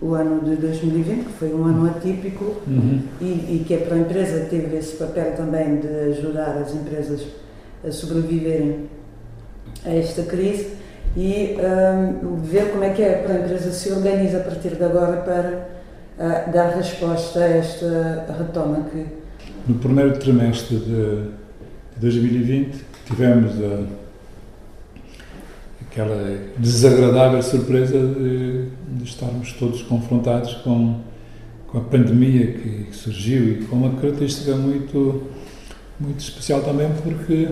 o ano de 2020, que foi um ano atípico uhum. e, e, que é para a empresa teve esse papel também de ajudar as empresas a sobreviverem a esta crise e um, ver como é que é para a empresa se organiza a partir de agora para uh, dar resposta a esta retoma que... No primeiro trimestre de 2020 tivemos a, aquela desagradável surpresa de, de estarmos todos confrontados com, com a pandemia que surgiu e com uma característica muito, muito especial também porque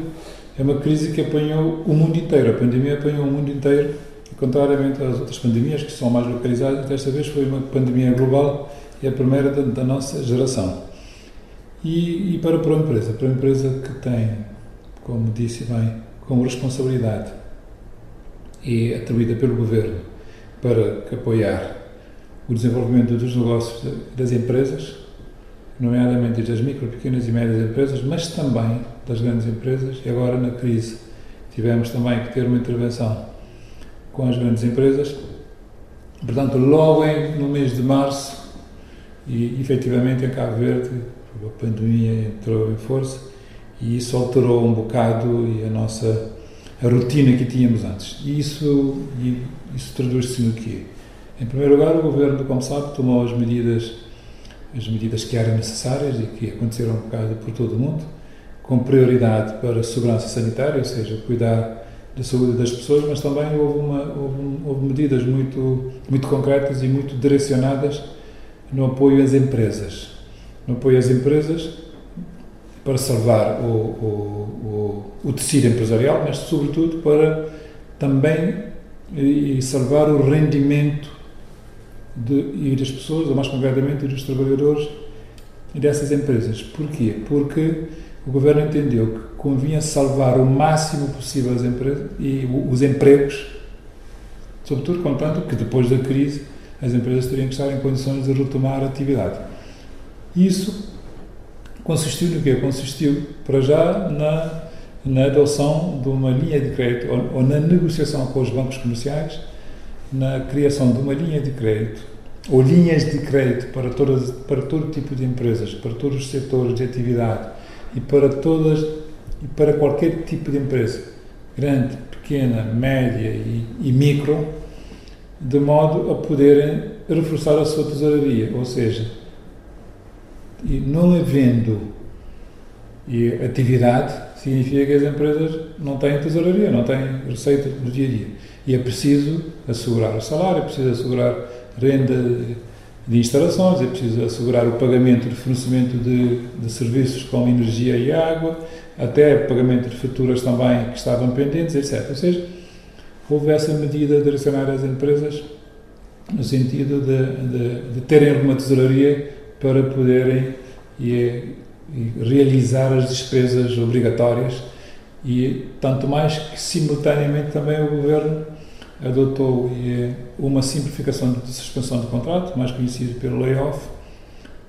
é uma crise que apanhou o mundo inteiro. A pandemia apanhou o mundo inteiro, contrariamente às outras pandemias que são mais localizadas, desta vez foi uma pandemia global e a primeira da, da nossa geração. E, e, para, para a empresa, para a empresa que tem, como disse bem, como responsabilidade e atribuída pelo governo para apoiar o desenvolvimento dos negócios das empresas, nomeadamente das micro, pequenas e médias empresas, mas também das grandes empresas. E agora, na crise, tivemos também que ter uma intervenção com as grandes empresas. Portanto, logo no mês de março, e efetivamente em Cabo Verde, a pandemia entrou em força e isso alterou um bocado a nossa a rotina que tínhamos antes. E isso, isso traduz-se no quê? Em primeiro lugar, o governo, como sabe, tomou as medidas as medidas que eram necessárias e que aconteceram um bocado por todo o mundo, com prioridade para a segurança sanitária, ou seja, cuidar da saúde das pessoas, mas também houve, uma, houve, houve medidas muito, muito concretas e muito direcionadas no apoio às empresas. No apoio às empresas para salvar o, o, o, o tecido empresarial, mas sobretudo para também e salvar o rendimento de, e das pessoas, ou mais concretamente dos trabalhadores dessas empresas. Porquê? Porque o governo entendeu que convinha salvar o máximo possível as empresas e os empregos, sobretudo contanto que depois da crise as empresas teriam que estar em condições de retomar a atividade. Isso consistiu no quê? Consistiu, para já, na, na adoção de uma linha de crédito ou, ou na negociação com os bancos comerciais na criação de uma linha de crédito ou linhas de crédito para, todas, para todo tipo de empresas, para todos os setores de atividade e para todas e para qualquer tipo de empresa, grande, pequena, média e, e micro, de modo a poderem reforçar a sua tesouraria, ou seja, e não havendo e atividade, significa que as empresas não têm tesouraria, não têm receita do dia a dia. E é preciso assegurar o salário, é preciso assegurar renda de instalações, é preciso assegurar o pagamento de fornecimento de, de serviços como energia e água, até pagamento de faturas também que estavam pendentes, etc. Ou seja, houve essa medida direcionada às empresas no sentido de, de, de terem alguma tesouraria para poderem e, e realizar as despesas obrigatórias. E tanto mais que simultaneamente também o governo adotou uma simplificação de suspensão de contrato, mais conhecido pelo layoff,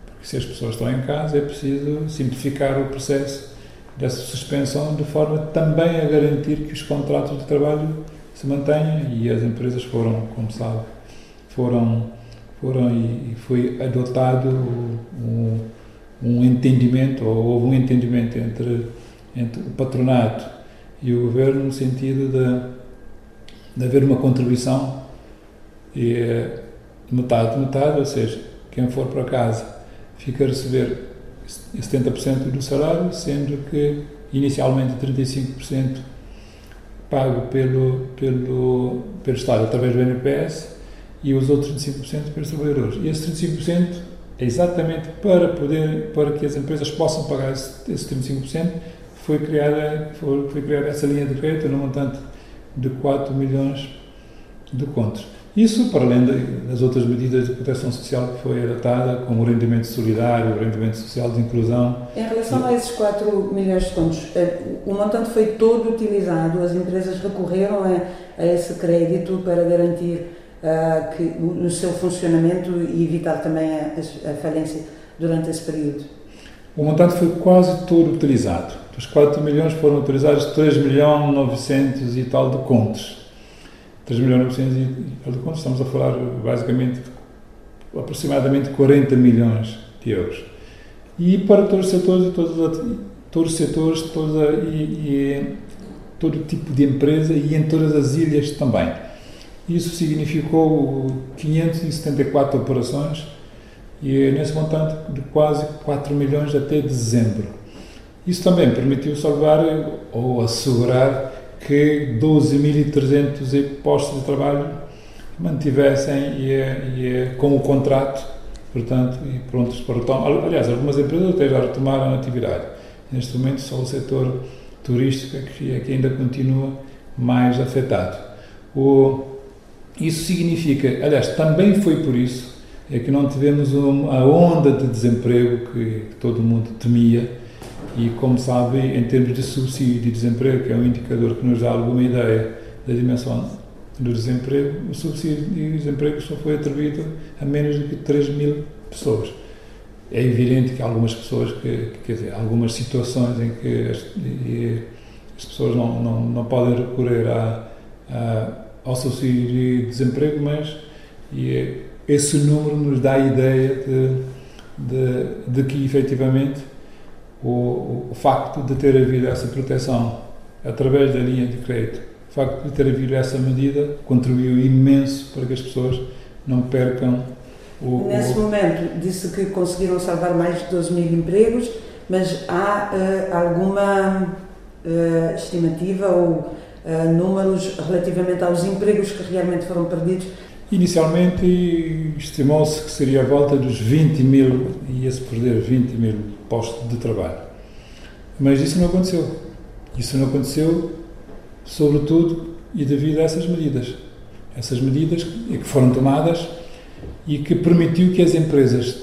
porque se as pessoas estão em casa é preciso simplificar o processo dessa suspensão de forma também a garantir que os contratos de trabalho se mantenham e as empresas foram, como sabe, foram, foram e foi adotado um, um entendimento, ou houve um entendimento entre, entre o patronato e o governo no sentido de de haver uma contribuição e é metade, metade, ou seja, quem for para casa fica a receber 70% do salário, sendo que inicialmente 35% pago pelo, pelo, pelo Estado através do NPS e os outros 35% pelos trabalhadores. E esse 35% é exatamente para poder para que as empresas possam pagar esse, esse 35%, foi criada, foi, foi criada essa linha de crédito no montante de 4 milhões de contos. Isso para além das outras medidas de proteção social que foi adotada, como o rendimento solidário, o rendimento social de inclusão. Em relação a esses 4 milhões de contos, eh, o montante foi todo utilizado, as empresas recorreram a, a esse crédito para garantir uh, que, o seu funcionamento e evitar também a, a falência durante esse período. O montante foi quase todo utilizado. Dos 4 milhões foram utilizados 3 milhões 900 e tal de contos. 3 milhões 900 e tal de contos, estamos a falar basicamente aproximadamente 40 milhões de euros. E para todos os setores, todos, todos os setores toda, e, e todo tipo de empresa e em todas as ilhas também. Isso significou 574 operações e nesse montante de quase 4 milhões até dezembro. Isso também permitiu salvar ou assegurar que 12.300 postos de trabalho mantivessem e, e, com o contrato, portanto, e prontos para retomar. Aliás, algumas empresas até já retomaram a atividade. Neste momento, só o setor turístico é que, é que ainda continua mais afetado. O, isso significa, aliás, também foi por isso é que não tivemos a onda de desemprego que, que todo mundo temia e, como sabe, em termos de subsídio de desemprego, que é um indicador que nos dá alguma ideia da dimensão do desemprego, o subsídio de desemprego só foi atribuído a menos de 3 mil pessoas. É evidente que algumas pessoas que, quer dizer, algumas situações em que as, as pessoas não, não, não podem recorrer a, a, ao subsídio de desemprego, mas e, esse número nos dá a ideia de, de, de que efetivamente o, o, facto de ter havido essa proteção através da linha de crédito, o facto de ter havido essa medida contribuiu imenso para que as pessoas não percam o. Nesse o... momento, disse que conseguiram salvar mais de 12 mil empregos, mas há uh, alguma uh, estimativa ou números relativamente aos empregos que realmente foram perdidos? Inicialmente estimou-se que seria a volta dos 20 mil, ia-se perder 20 mil postos de trabalho. Mas isso não aconteceu. Isso não aconteceu, sobretudo e devido a essas medidas. Essas medidas que foram tomadas e que permitiu que as empresas,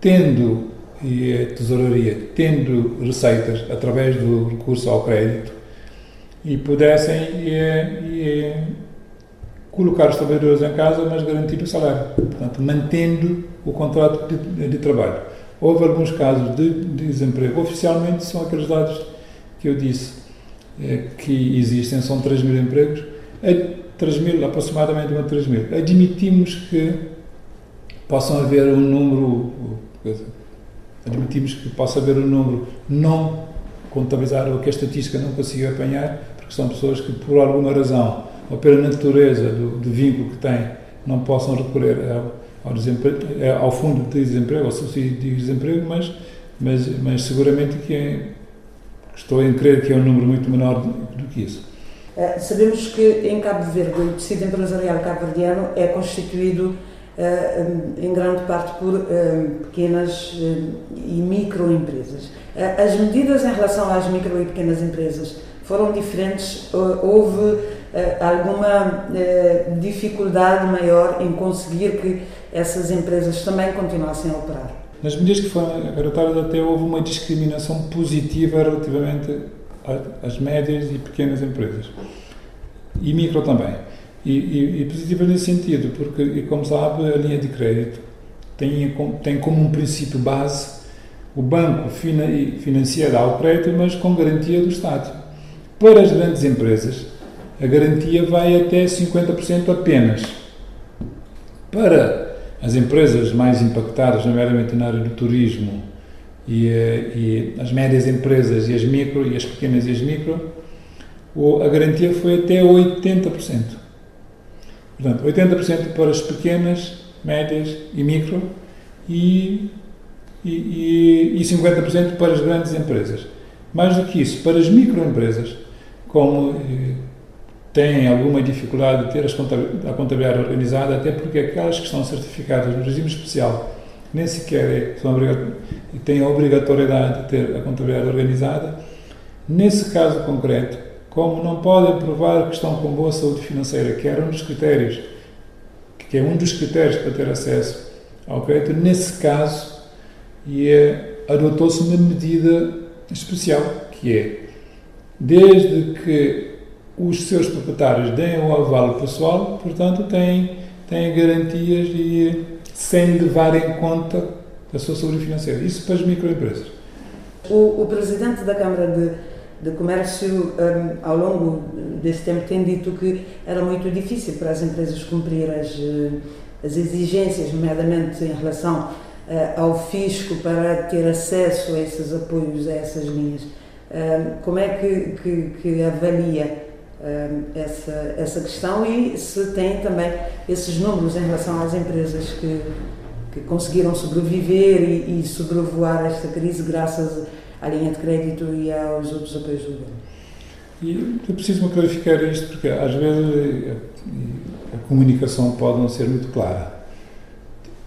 tendo e a tesouraria, tendo receitas através do recurso ao crédito, e pudessem e, e, colocar os trabalhadores em casa, mas garantir o salário, portanto, mantendo o contrato de, de trabalho. Houve alguns casos de, de, desemprego. Oficialmente são aqueles dados que eu disse é, que existem, são 3 mil empregos, 3 mil, aproximadamente uma 3 mil. Admitimos que possam haver um número, admitimos que possa haver um número não contabilizado ou que a estatística não consiga apanhar, porque são pessoas que por alguma razão ou pela natureza do, do vínculo que têm, não possam recorrer ao, ao, é, ao fundo de desemprego, ao subsídio de desemprego, mas, mas, mas seguramente que é, estou a crer que é um número muito menor do, que isso. Uh, sabemos que em Cabo Verde o tecido empresarial cabo-verdiano é constituído uh, em grande parte por uh, pequenas e microempresas. as medidas em relação às micro e pequenas empresas foram diferentes? houve eh, alguma eh, dificuldade maior em conseguir que essas empresas também continuassem a operar? Nas medidas que foram adotadas até houve uma discriminação positiva relativamente às médias e pequenas empresas. E micro também. E, e, e positiva nesse sentido, porque, como sabe, a linha de crédito tem, tem como um princípio base o banco financia dá o crédito, mas com garantia do Estado. Para as grandes empresas, a garantia vai até 50% apenas. Para as empresas mais impactadas, nomeadamente na área do turismo e, eh, e, as médias empresas e as micro e as pequenas e as micro, a garantia foi até 80%. Portanto, 80% para as pequenas, médias e micro e, e, e 50% para as grandes empresas. Mais do que isso, para as microempresas, como eh, têm alguma dificuldade de ter a contabilidade organizada, até porque aquelas que estão certificadas no regime especial nem sequer é, são têm a obrigatoriedade de ter a contabilidade organizada. Nesse caso concreto, como não podem provar que estão com boa saúde financeira, que era um dos critérios, que é um dos critérios para ter acesso ao crédito, nesse caso, é, adotou-se uma medida especial, que é, desde que os seus proprietários deem o aval pessoal, portanto, têm, têm garantias e sem levar em conta a sua saúde financeira. Isso para as microempresas. O, o presidente da Câmara de, de Comércio, um, ao longo desse tempo, tem dito que era muito difícil para as empresas cumprir as, as exigências, nomeadamente em relação ao fisco para ter acesso a esses apoios, a essas linhas. Como é que, que, que avalia essa, essa questão e se tem também esses números em relação às empresas que, que conseguiram sobreviver e, e sobrevoar esta crise graças à linha de crédito e aos outros apoios do governo. Eu preciso-me clarificar isto porque às vezes a comunicação pode não ser muito clara.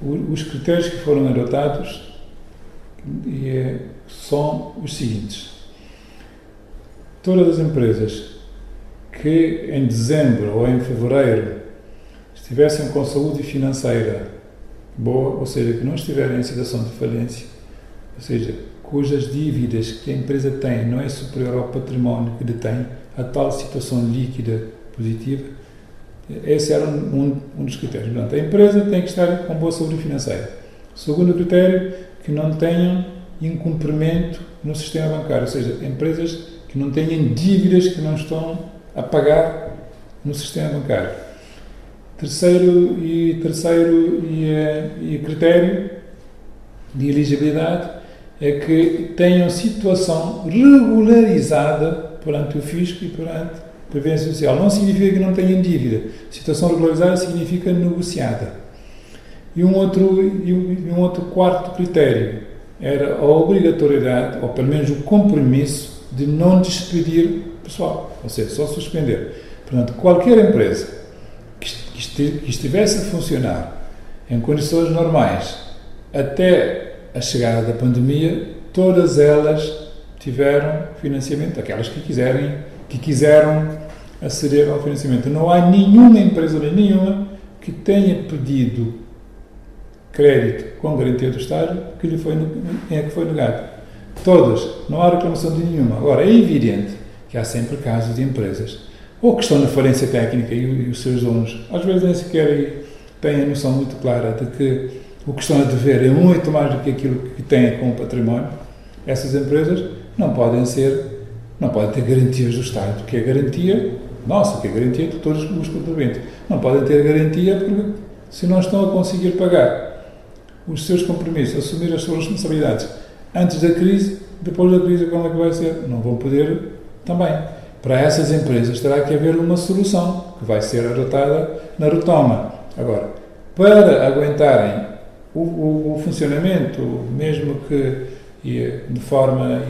Os critérios que foram adotados é, são os seguintes. Todas as empresas que em dezembro ou em fevereiro estivessem com saúde financeira boa, ou seja, que não estiverem em situação de falência, ou seja, cujas dívidas que a empresa tem não é superior ao património que detém, a tal situação líquida positiva, esse era um, um dos critérios. Portanto, a empresa tem que estar com boa saúde financeira. Segundo critério, que não tenham incumprimento no sistema bancário, ou seja, empresas não tenham dívidas que não estão a pagar no sistema bancário. Terceiro e terceiro e, eh, e critério de elegibilidade é que tenham situação regularizada perante o fisco e perante a Previdência Social. Não significa que não tenham dívida. Situação regularizada significa negociada. E um outro, e um outro quarto critério era a obrigatoriedade, ou pelo menos o compromisso, de não despedir pessoal, ou seja, só suspender. Portanto, qualquer empresa que estivesse a funcionar em condições normais até a chegada da pandemia, todas elas tiveram financiamento, aquelas que quiserem, que quiseram aceder ao financiamento. Não há nenhuma empresa, nenhuma, que tenha pedido crédito com garantia do Estado que lhe foi, é que foi negado. Todas, não há reclamação de nenhuma. Agora, é evidente que há sempre casos de empresas ou que estão na falência técnica e, os seus donos, às vezes nem sequer têm a noção muito clara de que o que estão a dever é muito mais do que aquilo que têm com o património. Essas empresas não podem ser, não podem ter garantias do Estado, que é garantia nossa, que é garantia de todos os contribuintes. Não podem ter garantia porque se não estão a conseguir pagar os seus compromissos, assumir as suas responsabilidades antes da crise, depois da crise como é que vai ser? Não vão poder também. Para essas empresas terá que haver uma solução que vai ser adotada na retoma. Agora, para aguentarem o, o, o funcionamento, mesmo que de forma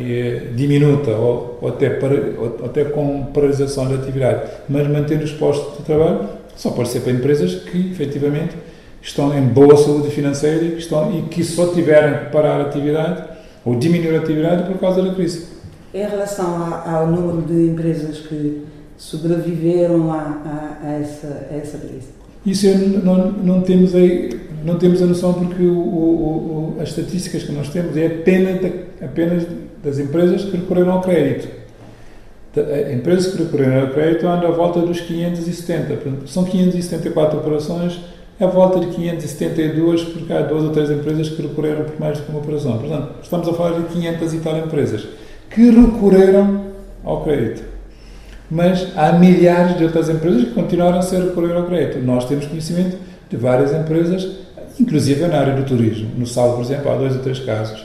diminuta ou, até ou, até com paralisação da atividade, mas mantendo os postos de trabalho, só pode ser para empresas que efetivamente estão em boa saúde financeira e estão, e que só tiverem que parar a atividade ou diminuir a atividade por causa da crise. Em relação ao número de empresas que sobreviveram a, a, a, essa, essa crise? Isso não, não, temos aí, não temos a noção porque o, o, o, as estatísticas que nós temos é apenas, apenas das empresas que recorreram ao crédito. Empresas que recorreram ao crédito andam à volta dos 570. São 574 operações, à volta de 572, porque há duas ou três empresas que recorreram por mais que uma operação. Portanto, estamos a falar de 500 e tal empresas que recorreram ao crédito. Mas há milhares de outras empresas que continuaram a ser recorrer ao crédito. Nós temos conhecimento de várias empresas, inclusive na área do turismo. No Sal, por exemplo, há dois ou três casos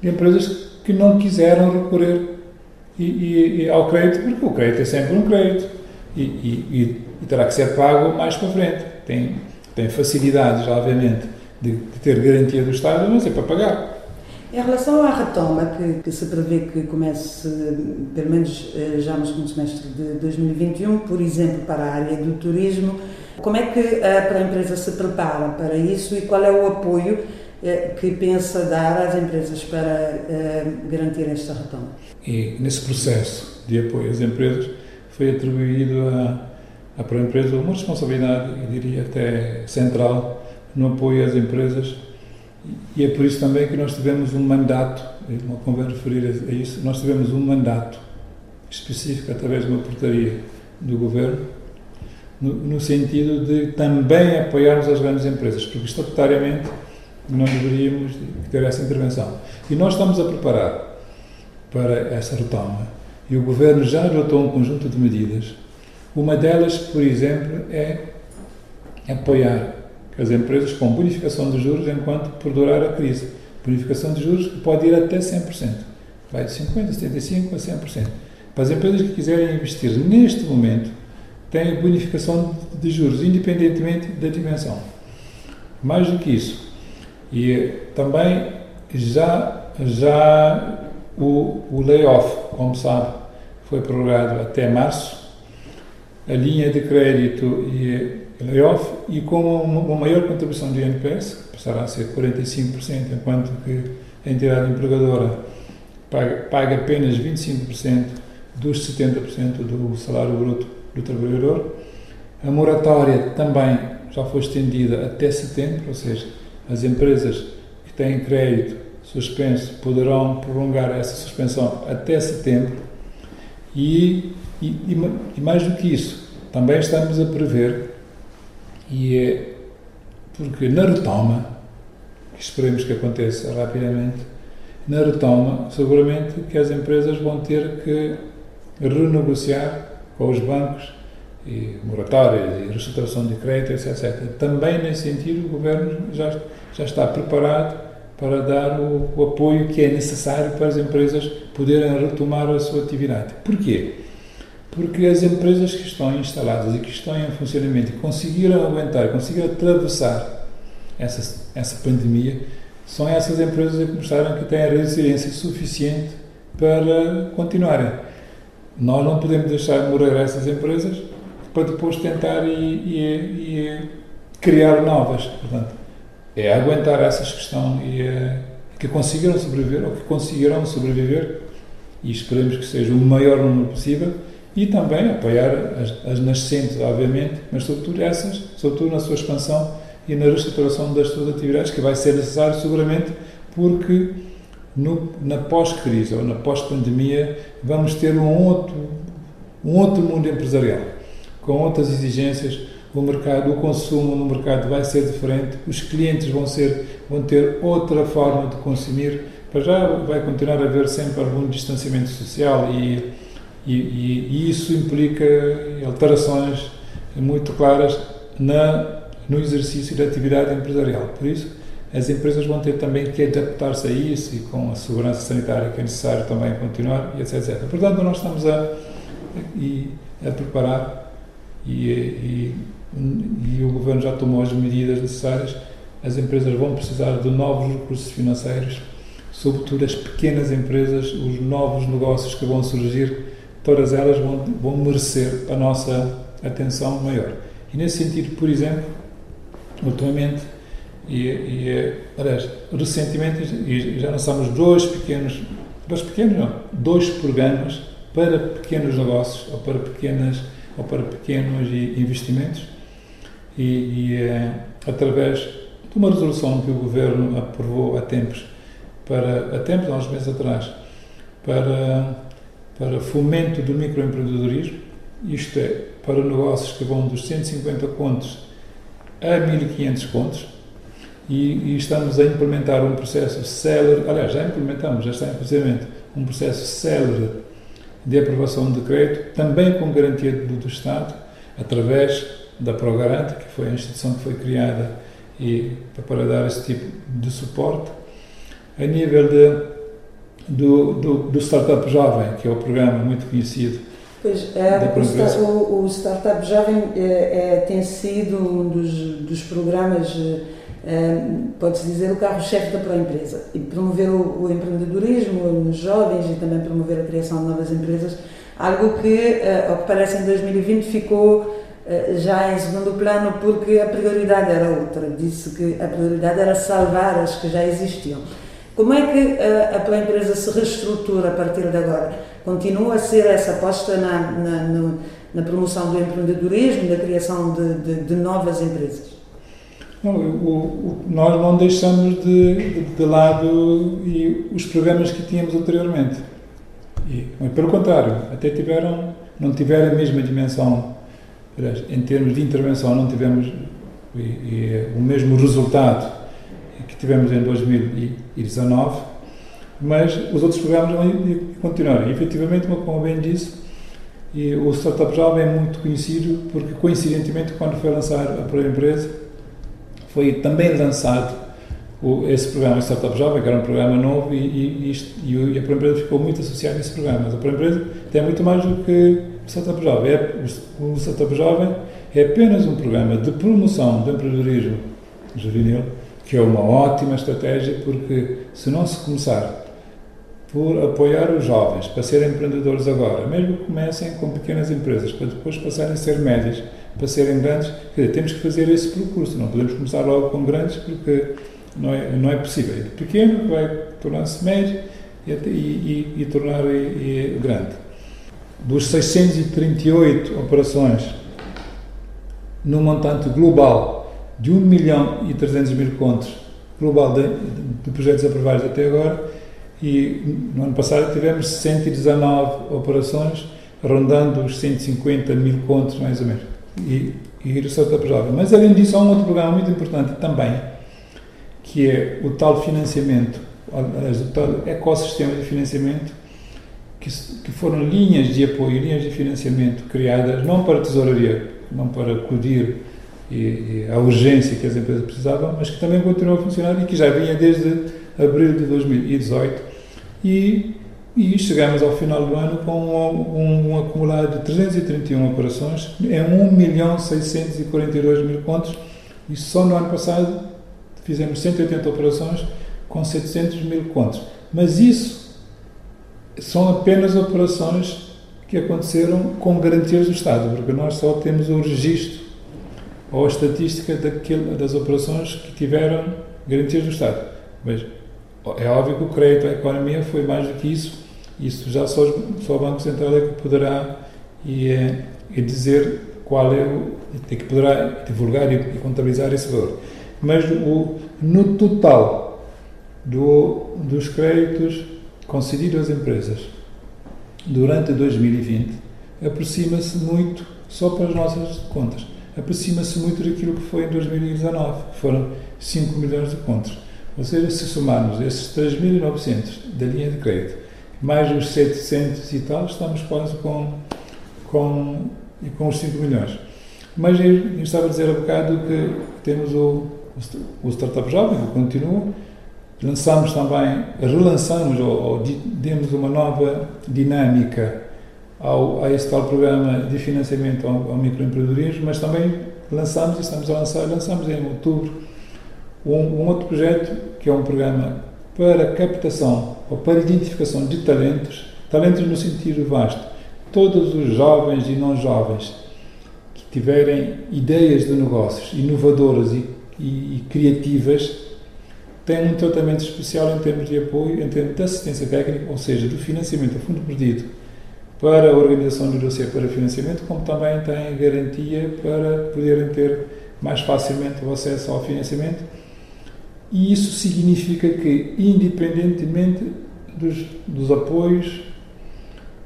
de empresas que não quiseram recorrer e, e, e ao crédito, porque o crédito é sempre um crédito e, e, terá que ser pago mais para frente. Tem, tem facilidades, obviamente, de, de ter garantia do Estado, mas é para pagar. Em relação à retoma, que, que, se prevê que comece, pelo menos eh, já no segundo semestre de 2021, por exemplo, para a área do turismo, como é que a, a empresa se prepara para isso e qual é o apoio eh, que pensa dar às empresas para eh, garantir esta retoma? E nesse processo de apoio às empresas foi atribuído à, à empresa uma responsabilidade, eu diria até central, no apoio às empresas e é por isso também que nós tivemos um mandato, não convém referir a isso, nós tivemos um mandato específico através de uma portaria do Governo, no, no sentido de também apoiarmos as grandes empresas, porque estatutariamente não deveríamos ter essa intervenção. E nós estamos a preparar para essa retoma. E o Governo já adotou um conjunto de medidas. Uma delas, por exemplo, é apoiar as empresas com bonificação de juros enquanto perdurar a crise. Bonificação de juros que pode ir até 100%. Vai de 50%, 75% a 100%. Para as empresas que quiserem investir neste momento, têm bonificação de juros, independentemente da dimensão. Mais do que isso, e também já, já o, o layoff, como sabe, foi prorrogado até março. A linha de crédito e layoff e com uma maior contribuição do INPS, passará a ser 45%, enquanto que a entidade empregadora paga, paga apenas 25% dos 70% do salário bruto do trabalhador. A moratória também já foi estendida até setembro, ou seja, as empresas que têm crédito suspenso poderão prolongar essa suspensão até setembro. E, e, e mais do que isso, também estamos a prever, e é porque na retoma, que esperemos que aconteça rapidamente, na retoma, seguramente que as empresas vão ter que renegociar com os bancos e moratórias e reestruturação de crédito, etc, Também nesse sentido o Governo já, já está preparado para dar o, o, apoio que é necessário para as empresas poderem retomar a sua atividade. Porquê? Porque as empresas que estão instaladas e que estão em funcionamento e conseguiram aguentar, conseguiram atravessar essa, essa pandemia, são essas empresas que mostraram que têm a resiliência suficiente para continuarem. Nós não podemos deixar morrer essas empresas para depois tentar e, e, e criar novas. Portanto, é aguentar essas que estão e é, que conseguiram sobreviver ou que conseguirão sobreviver e esperemos que seja o maior número possível e também apoiar as, as nascentes, obviamente, mas sobretudo essas, sobretudo na sua expansão e na reestruturação das suas atividades, que vai ser necessário seguramente porque no, na pós-crise ou na pós-pandemia vamos ter um outro, um outro mundo empresarial, com outras exigências, o mercado, o consumo no mercado vai ser diferente, os clientes vão, ser, vão ter outra forma de consumir, para já vai continuar a haver sempre algum distanciamento social e, e, e, e isso implica alterações muito claras na, no exercício da atividade empresarial. Por isso, as empresas vão ter também que adaptar-se a isso e com a segurança sanitária que é necessário também continuar, e etc. etc. Portanto, nós estamos a, a, a preparar e, e, e, o Governo já tomou as medidas necessárias. As empresas vão precisar de novos recursos financeiros, sobretudo as pequenas empresas, os novos negócios que vão surgir, todas elas vão, vão merecer a nossa atenção maior. E nesse sentido, por exemplo, ultimamente, e, e aliás, recentemente e já lançamos dois pequenos, dois pequenos não, dois programas para pequenos negócios ou para pequenas ou para pequenos investimentos e, e é, através de uma resolução que o governo aprovou há tempos para há tempos, há uns meses atrás, para para fomento do microempreendedorismo, isto é, para negócios que vão dos 150 contos a 1500 contos, e, e, estamos a implementar um processo célere, aliás, já implementamos, já está em funcionamento, um processo célere de aprovação de crédito, também com garantia do, do Estado, através da Progarante, que foi a instituição que foi criada e, para dar esse tipo de suporte, a nível de, do, do, do Startup Jovem, que é o programa muito conhecido. Pois, é, o, o, Startup Jovem é, é, tem sido um dos, dos programas pode-se dizer, o carro-chefe da pró-empresa. E promover o, o, empreendedorismo nos jovens e também promover a criação de novas empresas, algo que, uh, ao que parece, em 2020 ficou já em segundo plano porque a prioridade era outra. Disse que a prioridade era salvar as que já existiam. Como é que uh, a pró-empresa se reestrutura a partir de agora? Continua a ser essa aposta na, na, na promoção do empreendedorismo, da criação de, de, de novas empresas? Não, o, o, nós não deixamos de, de, de, lado e os programas que tínhamos anteriormente. E, pelo contrário, até tiveram, não tiveram a mesma dimensão, em termos de intervenção, não tivemos e, e, o mesmo resultado que tivemos em 2019, mas os outros programas vão continuar. E, efetivamente, como bem disse, e o Startup Jovem é muito conhecido porque, coincidentemente, quando foi lançar a própria empresa, foi também lançado o, esse programa Startup Jovem, que era um programa novo, e, e, isto, e a empresa ficou muito associada a esse programa. Mas a empresa tem muito mais do que o Startup Jovem. É, o Startup Jovem é apenas um programa de promoção do empreendedorismo juvenil, que é uma ótima estratégia, porque se não se começar por apoiar os jovens para serem empreendedores agora, mesmo que comecem com pequenas empresas, para depois passarem a ser médias, para serem grandes, dizer, temos que fazer esse percurso, não podemos começar logo com grandes porque não é, não é possível. De pequeno vai tornar-se médio e, e, e tornar e, grande. Dos 638 operações no montante global de 1 milhão e 300 mil contos global de, de projetos aprovados até agora, e no ano passado tivemos 119 operações, rondando os 150 mil contos, mais ou menos, e, e Startup Jovem. Mas, além disso, há um outro programa muito importante também, que é o tal financiamento, o tal ecossistema de financiamento, que, que foram linhas de apoio, linhas de financiamento criadas não para tesouraria, não para acudir e, e a urgência que as empresas precisavam, mas que também continuam a funcionar e que já vinha desde abril de 2018 e, e chegamos ao final do ano com um, um acumulado de 331 operações em 1 milhão 642 mil contos e só no ano passado fizemos 180 operações com 700 mil contos. Mas isso são apenas operações que aconteceram com garantias do Estado, porque nós só temos o registro ou a estatística daquele, das operações que tiveram garantias do Estado. Mas é óbvio que o crédito à economia foi mais do que isso, isso já só, só o Banco Central é que poderá e, é, e dizer qual é o. é que poderá divulgar e, e contabilizar esse valor. Mas o, no total do, dos créditos concedidos às empresas durante 2020 aproxima-se muito, só para as nossas contas, aproxima-se muito daquilo que foi em 2019, que foram 5 milhões de contas. Ou seja, se somarmos esses 3.900 da linha de crédito, mais os 700 e tal, estamos quase com, com, com os 5 milhões. Mas eu, eu estava a dizer há bocado que temos o, o Startup Jovem, que continua, lançamos também, relançamos ou, ou demos uma nova dinâmica ao, a esse tal programa de financiamento ao, ao microempreendedorismo, mas também lançamos, e estamos a lançar, lançamos em outubro, um, um outro projeto que é um programa para captação ou para identificação de talentos, talentos no sentido vasto. Todos os jovens e não jovens que tiverem ideias de negócios inovadoras e, e, e criativas têm um tratamento especial em termos de apoio, em termos de assistência técnica, ou seja, do financiamento a fundo perdido para a organização do dossiê para financiamento, como também têm garantia para poderem ter mais facilmente o acesso ao financiamento. E isso significa que, independentemente dos, dos apoios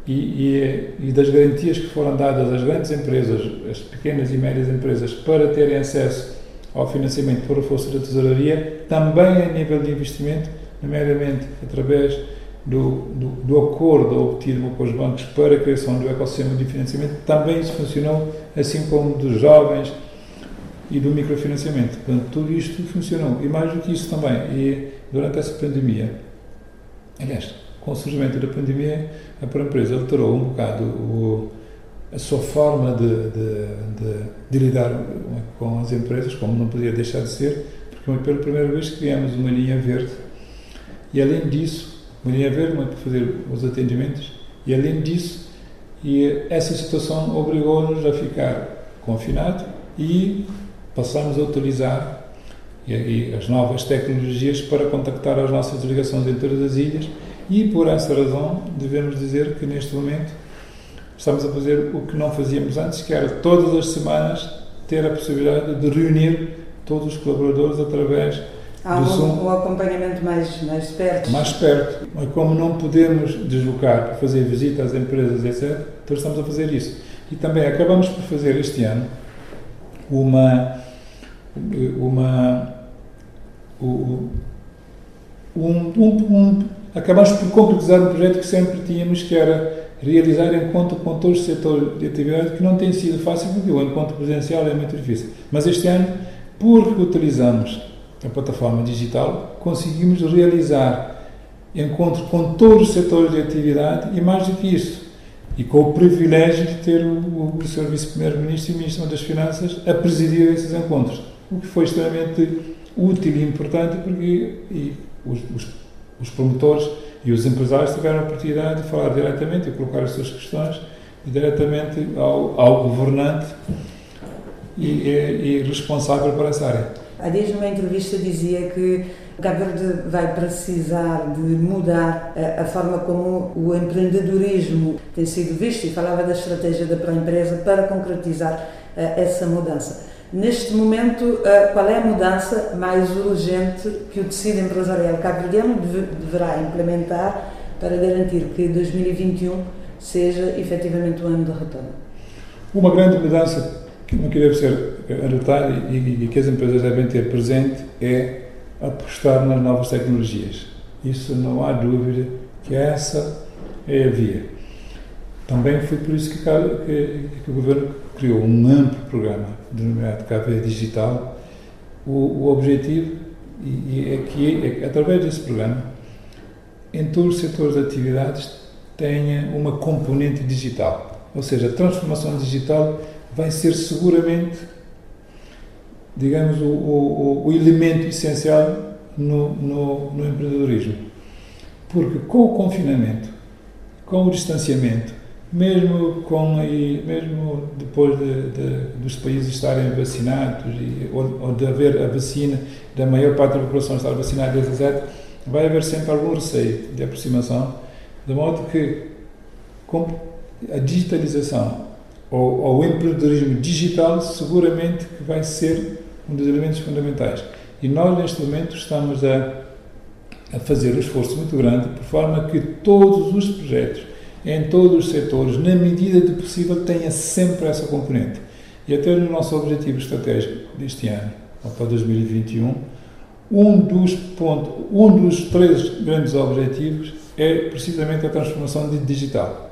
e, e, e, das garantias que foram dadas às grandes empresas, às pequenas e médias empresas, para terem acesso ao financiamento por força da tesouraria, também a nível de investimento, nomeadamente através do, do, do, acordo obtido com os bancos para a criação do ecossistema de financiamento, também isso funcionou, assim como dos jovens e do microfinanciamento. Portanto, tudo isto funcionou. E mais do que isso também, e durante essa pandemia, aliás, com o surgimento da pandemia, a empresa alterou um bocado o, a sua forma de, de, de, de, lidar com as empresas, como não podia deixar de ser, porque pela primeira vez criamos uma linha verde e, além disso, linha verde para fazer os atendimentos, e, além disso, e essa situação obrigou-nos a ficar confinados e passamos a utilizar as novas tecnologias para contactar as nossas delegações em todas as ilhas e por essa razão devemos dizer que neste momento estamos a fazer o que não fazíamos antes, que era todas as semanas ter a possibilidade de reunir todos os colaboradores através Há um, um acompanhamento mais, mais perto. Mais perto. Mas como não podemos deslocar para fazer visita às empresas, etc., então estamos a fazer isso. E também acabamos por fazer este ano uma uma um, um, um, acabamos por concretizar um projeto que sempre tínhamos, que era realizar encontro com todos os setores de atividade, que não tem sido fácil, porque o encontro presencial é muito difícil. Mas este ano porque utilizamos a plataforma digital, conseguimos realizar encontros com todos os setores de atividade e mais do que isso, e com o privilégio de ter o, o, o Sr. Vice-Primeiro-Ministro e Ministro das Finanças a presidir esses encontros, o que foi extremamente útil e importante porque e os, os, os promotores e os empresários tiveram a oportunidade de falar diretamente e colocar as suas questões diretamente ao, ao governante e, e, e responsável por essa área. Há dias, numa entrevista, dizia que Cabo Verde vai precisar de mudar a, a, forma como o empreendedorismo tem sido visto e falava da estratégia da pré-empresa para concretizar uh, essa mudança. Neste momento, uh, qual é a mudança mais urgente que o tecido empresarial cabo-verdiano deve, deverá implementar para garantir que 2021 seja efetivamente o ano de retorno? Uma grande mudança que não deve ser anotar e, e que as empresas devem ter presente é apostar nas novas tecnologias. Isso não há dúvida que essa é a via. Também foi por isso que, que, que o Governo criou um amplo programa denominado KV Digital. O, o objetivo e, e é que, é, através desse programa, em todos os setores de atividades, tenha uma componente digital. Ou seja, a transformação digital vai ser seguramente, digamos, o, o, o elemento essencial no, no, no, empreendedorismo. Porque com o confinamento, com o distanciamento, mesmo, com, e mesmo depois de, de, dos países estarem vacinados e, ou, ou, de haver a vacina, da maior parte da população estar vacinada, etc., vai haver sempre algum receio de aproximação, de modo que com a digitalização ou, o empreendedorismo digital seguramente que vai ser um dos elementos fundamentais. E nós, neste momento, estamos a, a fazer um esforço muito grande por forma que todos os projetos, em todos os setores, na medida do possível, tenha sempre essa componente. E até no nosso objetivo estratégico deste ano, para 2021, um dos, pontos, um dos três grandes objetivos é precisamente a transformação digital